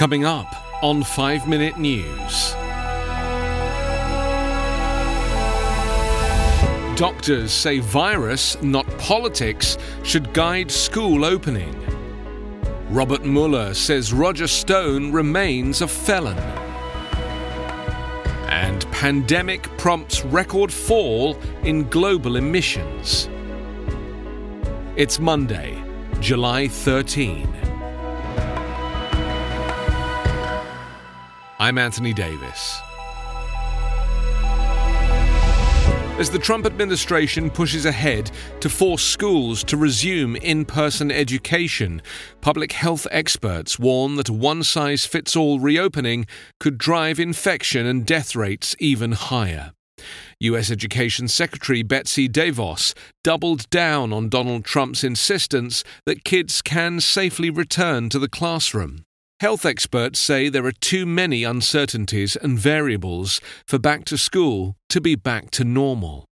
Coming up on 5 Minute News. Doctors say virus, not politics, should guide school opening. Robert Mueller says Roger Stone remains a felon. And pandemic prompts record fall in global emissions. It's Monday, July 13. I'm Anthony Davis. As the Trump administration pushes ahead to force schools to resume in person education, public health experts warn that a one size fits all reopening could drive infection and death rates even higher. U.S. Education Secretary Betsy DeVos doubled down on Donald Trump's insistence that kids can safely return to the classroom. Health experts say there are too many uncertainties and variables for back to school to be back to normal.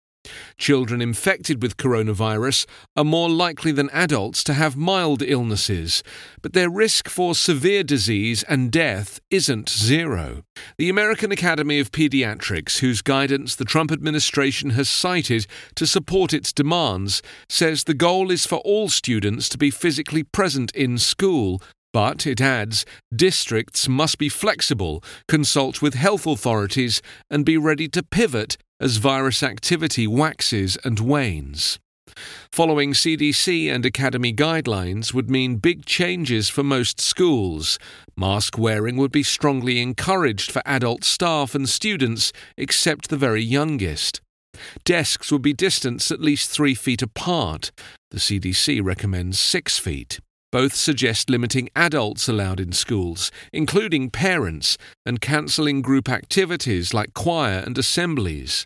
Children infected with coronavirus are more likely than adults to have mild illnesses, but their risk for severe disease and death isn't zero. The American Academy of Pediatrics, whose guidance the Trump administration has cited to support its demands, says the goal is for all students to be physically present in school but, it adds, districts must be flexible, consult with health authorities, and be ready to pivot as virus activity waxes and wanes. Following CDC and Academy guidelines would mean big changes for most schools. Mask wearing would be strongly encouraged for adult staff and students, except the very youngest. Desks would be distanced at least three feet apart. The CDC recommends six feet. Both suggest limiting adults allowed in schools, including parents, and cancelling group activities like choir and assemblies.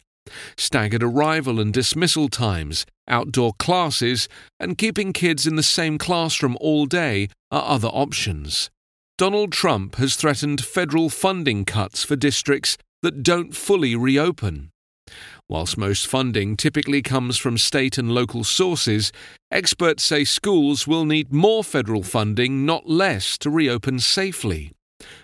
Staggered arrival and dismissal times, outdoor classes, and keeping kids in the same classroom all day are other options. Donald Trump has threatened federal funding cuts for districts that don't fully reopen. Whilst most funding typically comes from state and local sources, experts say schools will need more federal funding, not less, to reopen safely.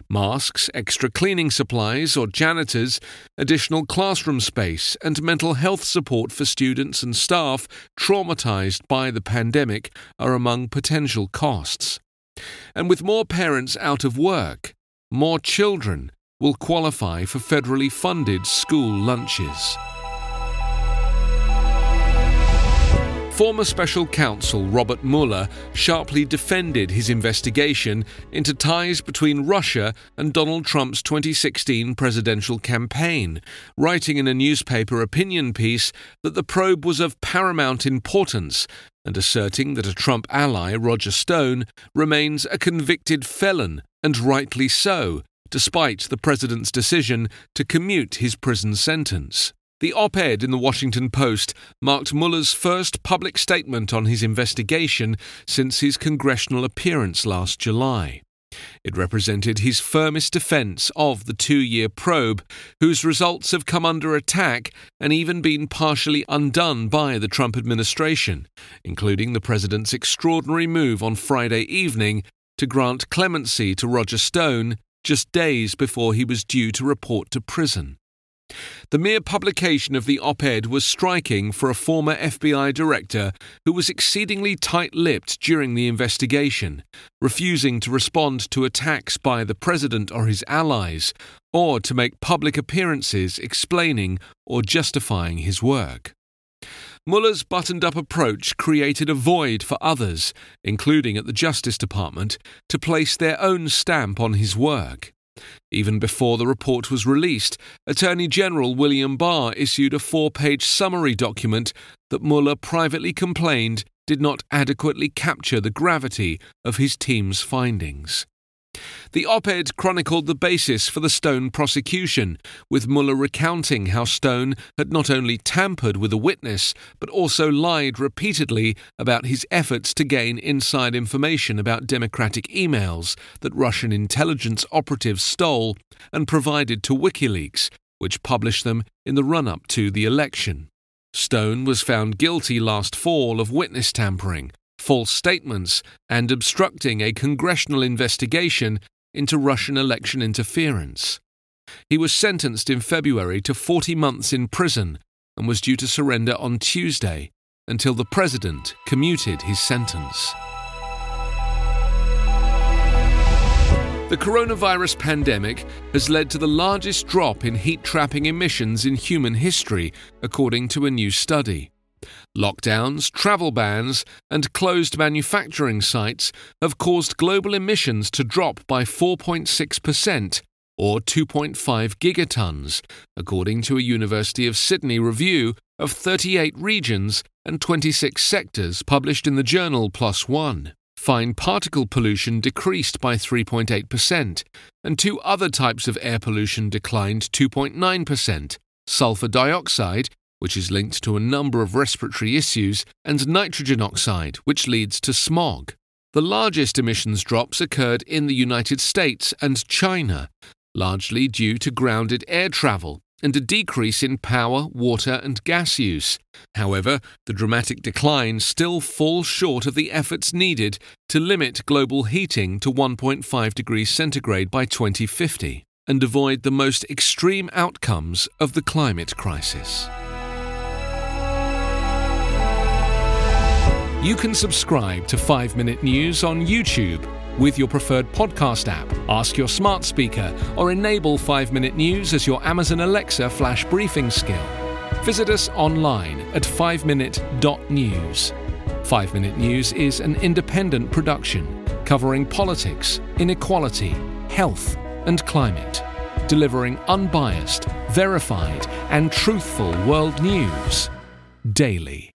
Masks, extra cleaning supplies or janitors, additional classroom space, and mental health support for students and staff traumatized by the pandemic are among potential costs. And with more parents out of work, more children will qualify for federally funded school lunches. Former special counsel Robert Mueller sharply defended his investigation into ties between Russia and Donald Trump's 2016 presidential campaign, writing in a newspaper opinion piece that the probe was of paramount importance and asserting that a Trump ally, Roger Stone, remains a convicted felon, and rightly so, despite the president's decision to commute his prison sentence. The op ed in the Washington Post marked Mueller's first public statement on his investigation since his congressional appearance last July. It represented his firmest defense of the two year probe, whose results have come under attack and even been partially undone by the Trump administration, including the president's extraordinary move on Friday evening to grant clemency to Roger Stone just days before he was due to report to prison. The mere publication of the op ed was striking for a former FBI director who was exceedingly tight lipped during the investigation, refusing to respond to attacks by the president or his allies, or to make public appearances explaining or justifying his work. Mueller's buttoned up approach created a void for others, including at the Justice Department, to place their own stamp on his work. Even before the report was released, Attorney General William Barr issued a four page summary document that Mueller privately complained did not adequately capture the gravity of his team's findings. The op ed chronicled the basis for the Stone prosecution, with Mueller recounting how Stone had not only tampered with a witness, but also lied repeatedly about his efforts to gain inside information about Democratic emails that Russian intelligence operatives stole and provided to WikiLeaks, which published them in the run up to the election. Stone was found guilty last fall of witness tampering, false statements, and obstructing a congressional investigation into Russian election interference. He was sentenced in February to 40 months in prison and was due to surrender on Tuesday until the president commuted his sentence. The coronavirus pandemic has led to the largest drop in heat trapping emissions in human history, according to a new study. Lockdowns, travel bans, and closed manufacturing sites have caused global emissions to drop by 4.6%, or 2.5 gigatons, according to a University of Sydney review of 38 regions and 26 sectors published in the journal PLOS One. Fine particle pollution decreased by 3.8%, and two other types of air pollution declined 2.9% sulfur dioxide, which is linked to a number of respiratory issues, and nitrogen oxide, which leads to smog. The largest emissions drops occurred in the United States and China, largely due to grounded air travel, and a decrease in power, water, and gas use. However, the dramatic decline still falls short of the efforts needed to limit global heating to 1.5 degrees centigrade by 2050 and avoid the most extreme outcomes of the climate crisis. You can subscribe to 5 Minute News on YouTube with your preferred podcast app. Ask your smart speaker or enable 5 Minute News as your Amazon Alexa flash briefing skill. Visit us online at 5minute.news. 5 Minute News is an independent production covering politics, inequality, health, and climate, delivering unbiased, verified, and truthful world news daily.